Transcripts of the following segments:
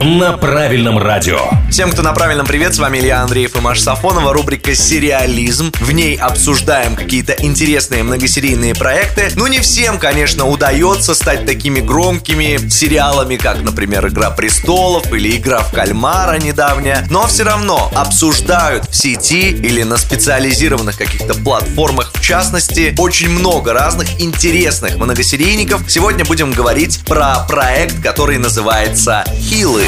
на правильном радио. Всем, кто на правильном привет, с вами Илья Андреев и Маша Сафонова, рубрика «Сериализм». В ней обсуждаем какие-то интересные многосерийные проекты. Ну, не всем, конечно, удается стать такими громкими сериалами, как, например, «Игра престолов» или «Игра в кальмара» недавняя. Но все равно обсуждают в сети или на специализированных каких-то платформах, в частности, очень много разных интересных многосерийников. Сегодня будем говорить про проект, который называется «Хилы».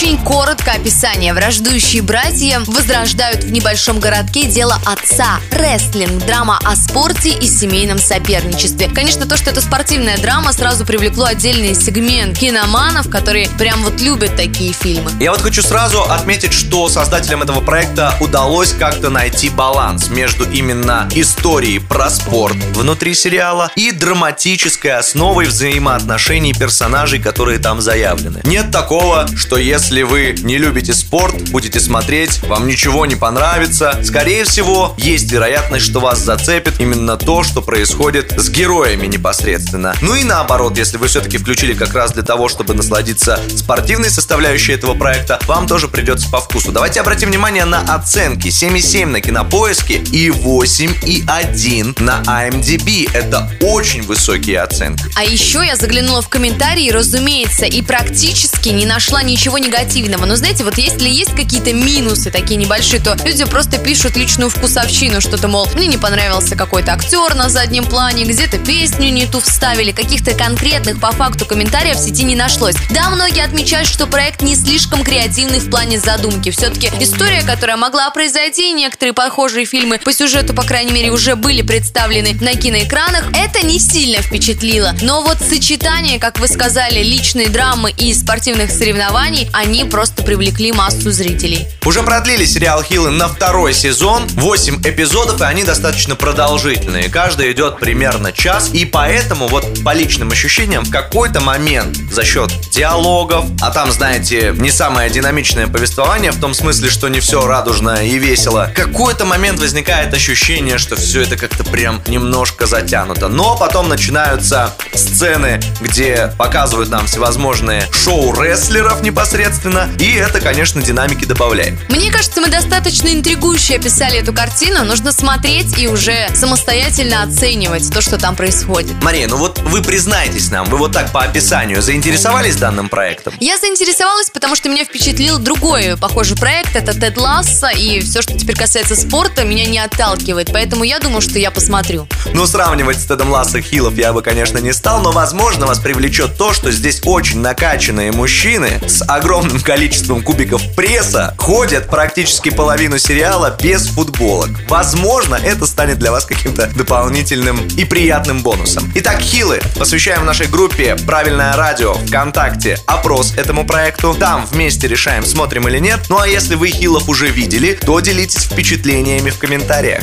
Очень коротко описание. Враждующие братья возрождают в небольшом городке дело отца. Рестлинг, драма о спорте и семейном соперничестве. Конечно, то, что это спортивная драма, сразу привлекло отдельный сегмент киноманов, которые прям вот любят такие фильмы. Я вот хочу сразу отметить, что создателям этого проекта удалось как-то найти баланс между именно историей про спорт внутри сериала и драматической основой взаимоотношений персонажей, которые там заявлены. Нет такого, что если вы не любите спорт, будете смотреть, вам ничего не понравится, скорее всего, есть вероятность, что вас зацепит именно то, что происходит с героями непосредственно. Ну и наоборот, если вы все-таки включили как раз для того, чтобы насладиться спортивной составляющей этого проекта, вам тоже придется по вкусу. Давайте обратим внимание на оценки. 7,7 на Кинопоиске и 8,1 на IMDb. Это очень высокие оценки. А еще я заглянула в комментарии, разумеется, и практически не нашла ничего ничего негативного. Но знаете, вот если есть какие-то минусы такие небольшие, то люди просто пишут личную вкусовщину, что-то, мол, мне не понравился какой-то актер на заднем плане, где-то песню не ту вставили, каких-то конкретных по факту комментариев в сети не нашлось. Да, многие отмечают, что проект не слишком креативный в плане задумки. Все-таки история, которая могла произойти, некоторые похожие фильмы по сюжету, по крайней мере, уже были представлены на киноэкранах, это не сильно впечатлило. Но вот сочетание, как вы сказали, личной драмы и спортивных соревнований компаний, они просто привлекли массу зрителей. Уже продлили сериал Хиллы на второй сезон. 8 эпизодов, и они достаточно продолжительные. Каждый идет примерно час. И поэтому, вот по личным ощущениям, в какой-то момент за счет диалогов, а там, знаете, не самое динамичное повествование, в том смысле, что не все радужно и весело, какой-то момент возникает ощущение, что все это как-то прям немножко затянуто. Но потом начинаются сцены, где показывают нам всевозможные шоу рестлеров непосредственно непосредственно, и это, конечно, динамики добавляет. Мне кажется, мы достаточно интригующе описали эту картину. Нужно смотреть и уже самостоятельно оценивать то, что там происходит. Мария, ну вот вы признаетесь нам, вы вот так по описанию заинтересовались данным проектом? Я заинтересовалась, потому что меня впечатлил другой похожий проект. Это Тед Ласса, и все, что теперь касается спорта, меня не отталкивает. Поэтому я думаю, что я посмотрю. Ну, сравнивать с Тедом Ласса Хиллов я бы, конечно, не стал, но, возможно, вас привлечет то, что здесь очень накачанные мужчины с огромным количеством кубиков пресса ходят практически половину сериала без футболок. Возможно, это станет для вас каким-то дополнительным и приятным бонусом. Итак, Хилы, посвящаем нашей группе «Правильное радио» ВКонтакте опрос этому проекту. Там вместе решаем, смотрим или нет. Ну а если вы Хилов уже видели, то делитесь впечатлениями в комментариях.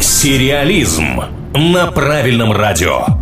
Сериализм на правильном радио.